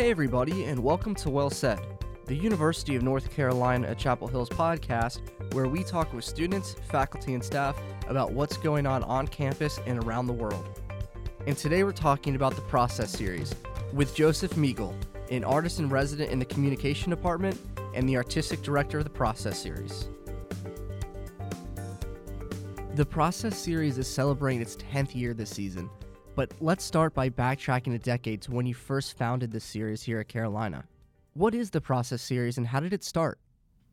Hey, everybody, and welcome to Well Said, the University of North Carolina at Chapel Hill's podcast, where we talk with students, faculty, and staff about what's going on on campus and around the world. And today we're talking about the Process Series with Joseph Megel, an artist in resident in the Communication Department and the Artistic Director of the Process Series. The Process Series is celebrating its 10th year this season, but let's start by backtracking a decade to when you first founded this series here at Carolina. What is the Process Series and how did it start?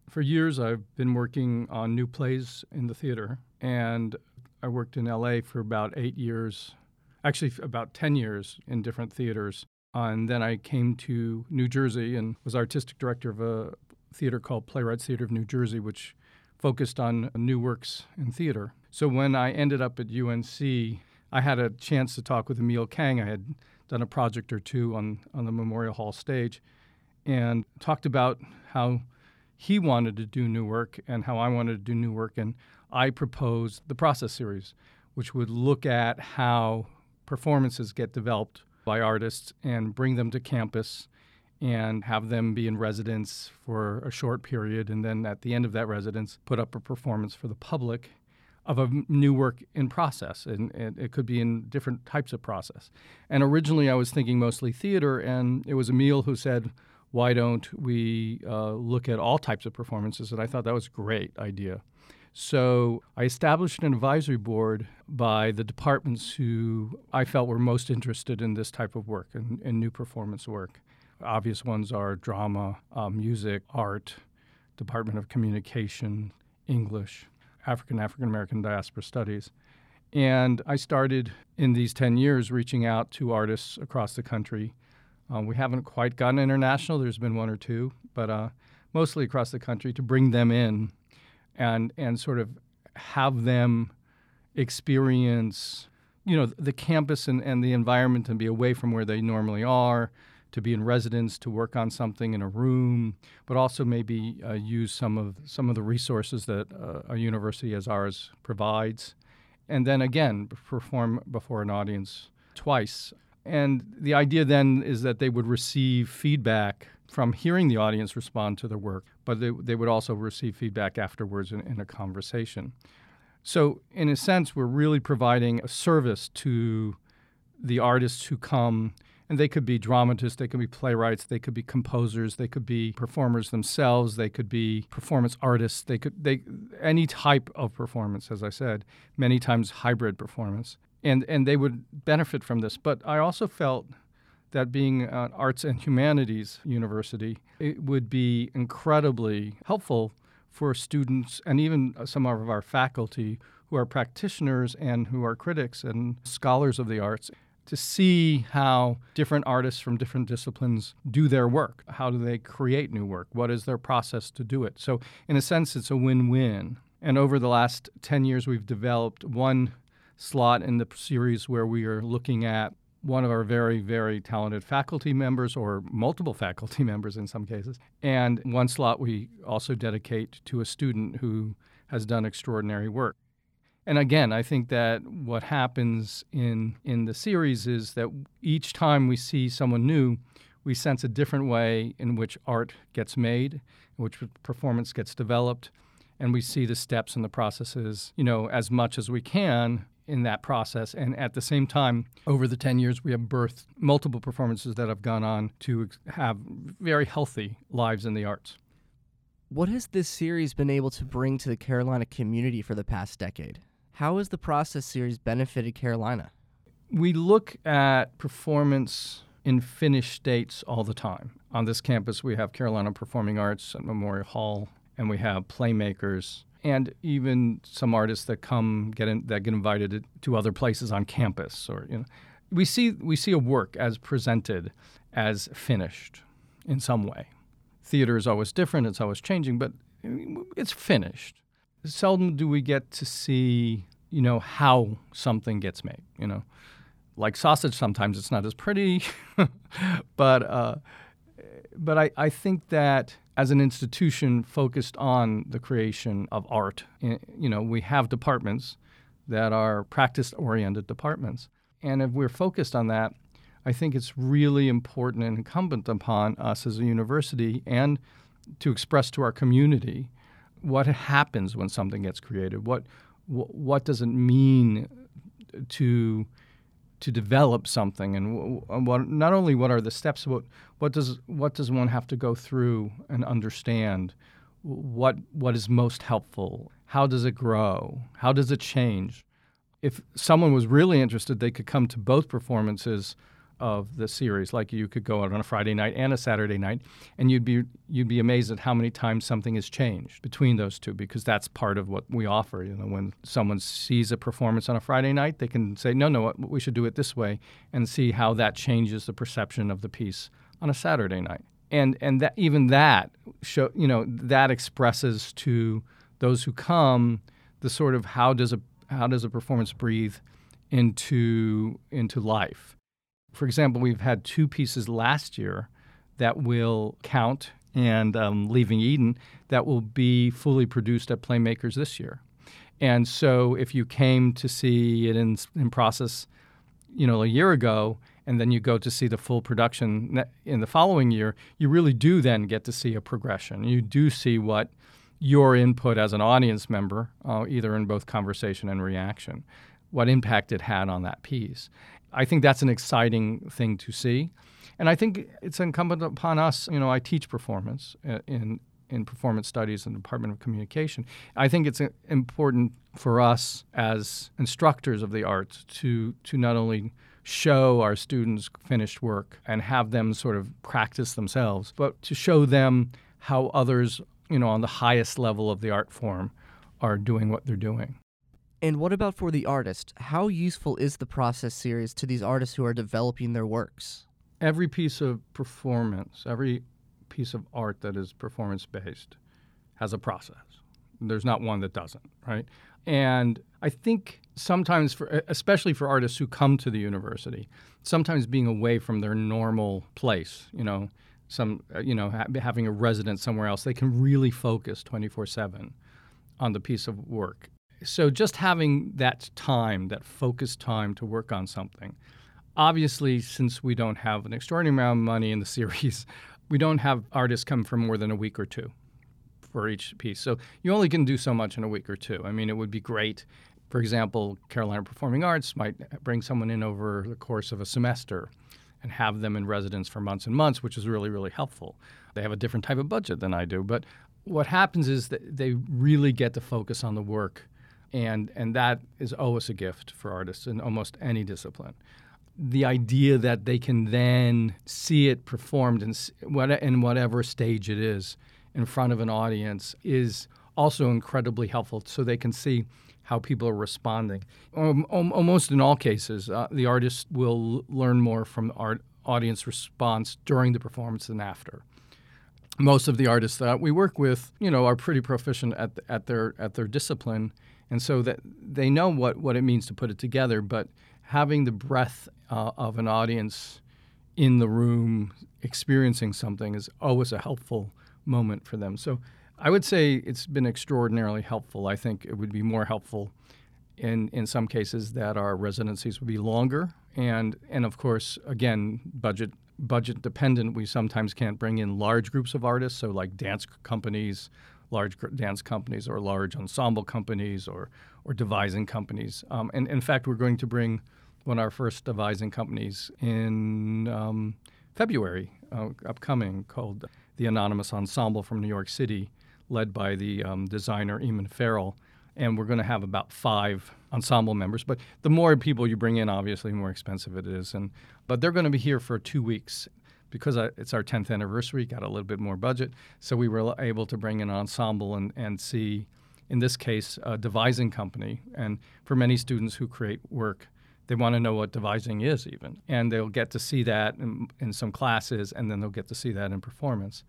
For years, I've been working on new plays in the theater, and I worked in LA for about eight years, actually, about 10 years in different theaters. Uh, and then I came to New Jersey and was artistic director of a theater called Playwrights Theater of New Jersey, which focused on new works in theater. So when I ended up at UNC, I had a chance to talk with Emil Kang. I had done a project or two on, on the Memorial Hall stage and talked about how he wanted to do new work and how I wanted to do new work. And I proposed the process series, which would look at how performances get developed by artists and bring them to campus and have them be in residence for a short period. And then at the end of that residence, put up a performance for the public of a new work in process, and, and, it could be in different types of process. And originally, I was thinking mostly theater, and it was Emil who said, "Why don't we uh, look at all types of performances?" And I thought that was a great idea. So I established an advisory board by the departments who I felt were most interested in this type of work and, new performance work. Obvious ones are drama, uh, music, art, Department of Communication, English. African African American diaspora studies. And I started in these 10 years reaching out to artists across the country. Um, we haven't quite gotten international, there's been one or two, but uh, mostly across the country to bring them in and, and sort of have them experience you know the campus and, and the environment and be away from where they normally are to be in residence, to work on something in a room, but also maybe uh, use some of some of the resources that uh, a university as ours provides, and then again perform before an audience twice. And the idea then is that they would receive feedback from hearing the audience respond to their work, but they, they would also receive feedback afterwards in, in a conversation. So, in a sense, we're really providing a service to the artists who come and they could be dramatists, they could be playwrights, they could be composers, they could be performers themselves, they could be performance artists, they could they any type of performance, as I said, many times hybrid performance. And and they would benefit from this. But I also felt that being an arts and humanities university, it would be incredibly helpful for students and even some of our faculty who are practitioners and who are critics and scholars of the arts to see how different artists from different disciplines do their work. How do they create new work? What is their process to do it? So, in a sense, it's a win win. And over the last 10 years, we've developed one slot in the series where we are looking at one of our very, very talented faculty members, or multiple faculty members in some cases. And one slot we also dedicate to a student who has done extraordinary work. And again, I think that what happens in in the series is that each time we see someone new, we sense a different way in which art gets made, in which performance gets developed, and we see the steps and the processes, you know, as much as we can in that process. And at the same time, over the 10 years, we have birthed multiple performances that have gone on to have very healthy lives in the arts. What has this series been able to bring to the Carolina community for the past decade? How has the process series benefited Carolina? We look at performance in finished states all the time. On this campus, we have Carolina Performing Arts at Memorial Hall, and we have playmakers and even some artists that come get in, that get invited to other places on campus. Or you know, we see we see a work as presented as finished in some way. Theater is always different; it's always changing, but it's finished seldom do we get to see, you know, how something gets made, you know. Like sausage, sometimes it's not as pretty, but uh, but I, I think that as an institution focused on the creation of art, eh, you know, we have departments that are practice-oriented departments, and if we're focused on that, I think it's really important and incumbent upon us as a university and to express to our community what happens when something gets created. What what does it mean to to develop something, and what not only what are the steps, but what does what does one have to go through and understand? What what is most helpful? How does it grow? How does it change? If someone was really interested, they could come to both performances of the series. Like you could go out on a Friday night and a Saturday night, and you'd be you'd be amazed at how many times something has changed between those two because that's part of what we offer. You know, when someone sees a performance on a Friday night, they can say, "No, no, we should do it this way," and see how that changes the perception of the piece on a Saturday night. And and that even that show you know that expresses to those who come the sort of how does a how does a performance breathe into into life for example, we've had two pieces last year that will count and um, Leaving Eden that will be fully produced at Playmakers this year. And so if you came to see it in, in process, you know, a year ago, and then you go to see the full production in the following year, you really do then get to see a progression. You do see what your input as an audience member, uh, either in both conversation and reaction, what impact it had on that piece. I think that's an exciting thing to see. And I think it's incumbent upon us, you know, I teach performance uh, in in performance studies in the Department of Communication. I think it's uh, important for us as instructors of the arts to to not only show our students finished work and have them sort of practice themselves, but to show them how others, you know, on the highest level of the art form are doing what they're doing. And what about for the artist? How useful is the process series to these artists who are developing their works? Every piece of performance, every piece of art that is performance based has a process. There's not one that doesn't, right? And I think sometimes, for, especially for artists who come to the university, sometimes being away from their normal place, you know, some, uh, you know, ha- having a residence somewhere else, they can really focus 24 7 on the piece of work so just having that time, that focused time to work on something. Obviously, since we don't have an extraordinary amount of money in the series, we don't have artists come for more than a week or two for each piece. So you only can do so much in a week or two. I mean, it would be great. For example, Carolina Performing Arts might bring someone in over the course of a semester and have them in residence for months and months, which is really, really helpful. They have a different type of budget than I do. But what happens is that they really get to focus on the work and and that is always a gift for artists in almost any discipline. The idea that they can then see it performed in, in whatever stage it is in front of an audience is also incredibly helpful, so they can see how people are responding. Um, almost in all cases, uh, the artist will learn more from art audience response during the performance than after most of the artists that we work with, you know, are pretty proficient at, at their at their discipline, and so that they know what, what it means to put it together, but having the breadth uh, of an audience in the room experiencing something is always a helpful moment for them. So I would say it's been extraordinarily helpful. I think it would be more helpful in, in some cases that our residencies would be longer. And, and of course, again, budget budget dependent, we sometimes can't bring in large groups of artists, so like dance companies large dance companies or large ensemble companies or, or devising companies. Um, and in fact, we're going to bring one of our first devising companies in um, February, uh, upcoming, called the Anonymous Ensemble from New York City, led by the um, designer Eamon Farrell. And we're going to have about five ensemble members. But the more people you bring in, obviously, the more expensive it is. And but they're going to be here for two weeks because it's our 10th anniversary, got a little bit more budget. So we were able to bring an ensemble and, and see, in this case, a devising company. And for many students who create work, they want to know what devising is, even. And they'll get to see that in, in some classes, and then they'll get to see that in performance.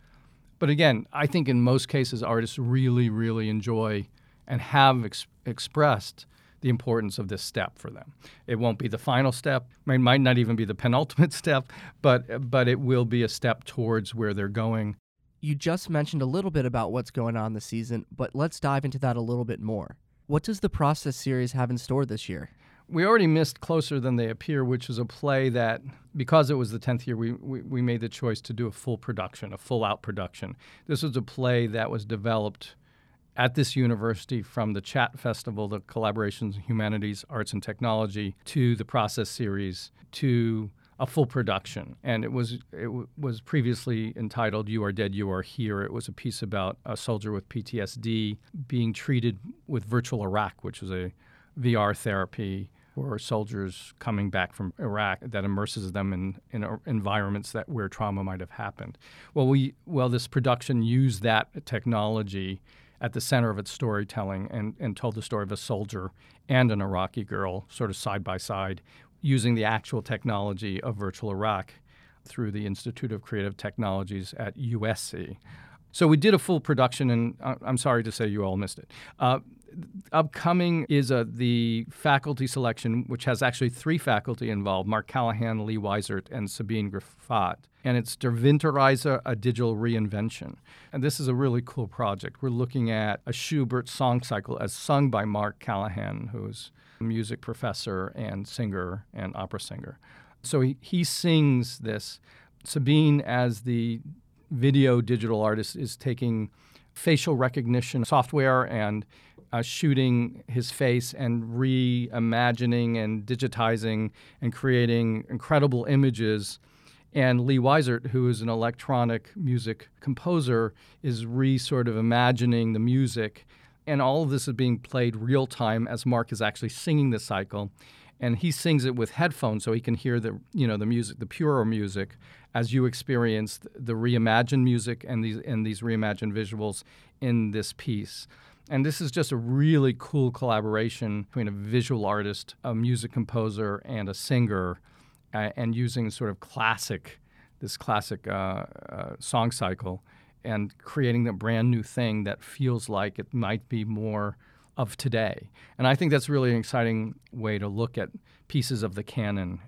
But again, I think in most cases, artists really, really enjoy and have ex- expressed the importance of this step for them. It won't be the final step, it might not even be the penultimate step, but but it will be a step towards where they're going. You just mentioned a little bit about what's going on this season, but let's dive into that a little bit more. What does the process series have in store this year? We already missed Closer Than They Appear, which is a play that, because it was the 10th year, we, we, we made the choice to do a full production, a full out production. This was a play that was developed at this university from the Chat Festival, the Collaborations in Humanities, Arts, and Technology, to the Process Series, to a full production, and it was it w- was previously entitled "You Are Dead, You Are Here." It was a piece about a soldier with PTSD being treated with virtual Iraq, which is a VR therapy for soldiers coming back from Iraq that immerses them in, in er, environments that where trauma might have happened. Well, we well this production used that technology at the center of its storytelling and, and told the story of a soldier and an Iraqi girl sort of side by side using the actual technology of virtual Iraq through the Institute of Creative Technologies at USC. So we did a full production, and uh, I'm sorry to say you all missed it. Uh, upcoming is uh, the faculty selection, which has actually three faculty involved Mark Callahan, Lee Weisert, and Sabine Gruffat. And it's Der a digital reinvention. And this is a really cool project. We're looking at a Schubert song cycle as sung by Mark Callahan, who's a music professor and singer and opera singer. So he, he sings this. Sabine, as the video digital artist, is taking facial recognition software and uh, shooting his face and reimagining and digitizing and creating incredible images. And Lee Weisert, who is an electronic music composer, is re sort of imagining the music and all of this is being played real time as Mark is actually singing the cycle. And he sings it with headphones so he can hear the you know the music, the purer music, as you experience the reimagined music and these and these reimagined visuals in this piece. And this is just a really cool collaboration between a visual artist, a music composer, and a singer, uh, and using sort of classic, this classic uh, uh, song cycle and creating a brand new thing that feels like it might be more of today. And I think that's really an exciting way to look at pieces of the canon.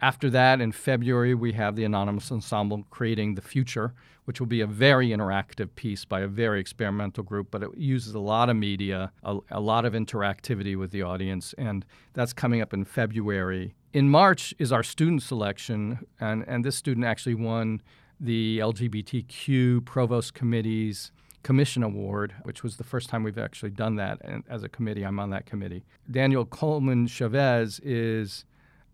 After that, in February, we have the Anonymous Ensemble creating The Future, which will be a very interactive piece by a very experimental group, but it uses a lot of media, a, a lot of interactivity with the audience, and that's coming up in February. In March is our student selection, and, and this student actually won the LGBTQ Provost Committee's Commission Award, which was the first time we've actually done that. And as a committee, I'm on that committee. Daniel Coleman Chavez is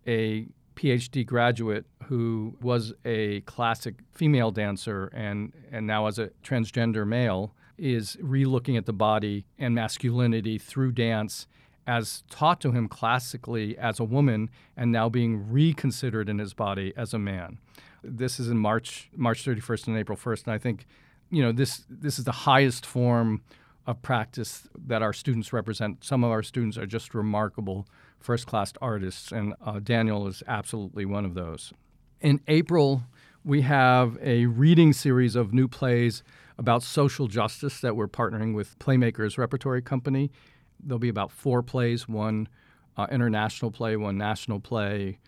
a PhD graduate who was a classic female dancer and, and now, as a transgender male, is relooking at the body and masculinity through dance as taught to him classically as a woman and now being reconsidered in his body as a man. This is in March, March 31st and April 1st, and I think, you know, this this is the highest form of practice that our students represent. Some of our students are just remarkable first-class artists, and uh, Daniel is absolutely one of those. In April, we have a reading series of new plays about social justice that we're partnering with Playmakers Repertory Company. There'll be about four plays one uh, international play, one national play,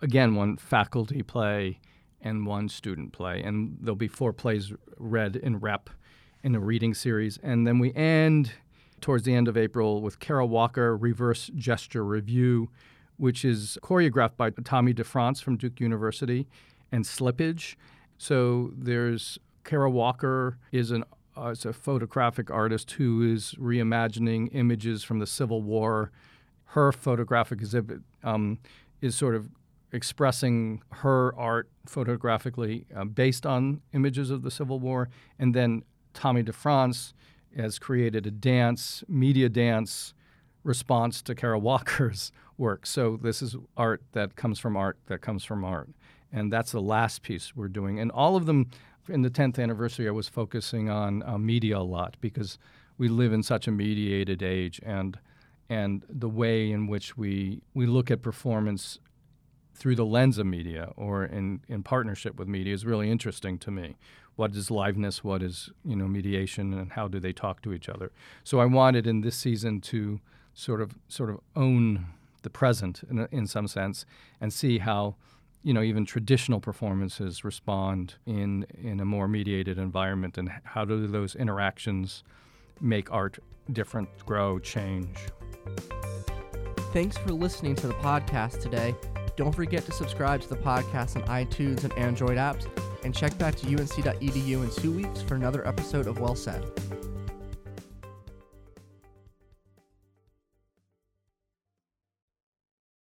again, one faculty play, and one student play. And there'll be four plays read in rep in a reading series. And then we end towards the end of April with Kara Walker Reverse Gesture Review, which is choreographed by Tommy DeFrantz from Duke University and Slippage. So there's Kara Walker is an uh, is a photographic artist who is reimagining images from the Civil War. Her photographic exhibit um, is sort of expressing her art photographically uh, based on images of the Civil War. And then Tommy DeFrantz has created a dance, media dance response to Kara Walker's work. So this is art that comes from art that comes from art. And that's the last piece we're doing. And all of them, in the 10th anniversary, I was focusing on uh, media a lot because we live in such a mediated age and and the way in which we we look at performance through the lens of media or in, in partnership with media is really interesting to me. What is liveness? What is you know mediation? And how do they talk to each other? So I wanted in this season to sort of sort of own the present in, in some sense and see how you know even traditional performances respond in in a more mediated environment and how do those interactions make art different, grow, change. Thanks for listening to the podcast today. Don't forget to subscribe to the podcast on iTunes and Android apps, and check back to unc.edu in two weeks for another episode of Well Said.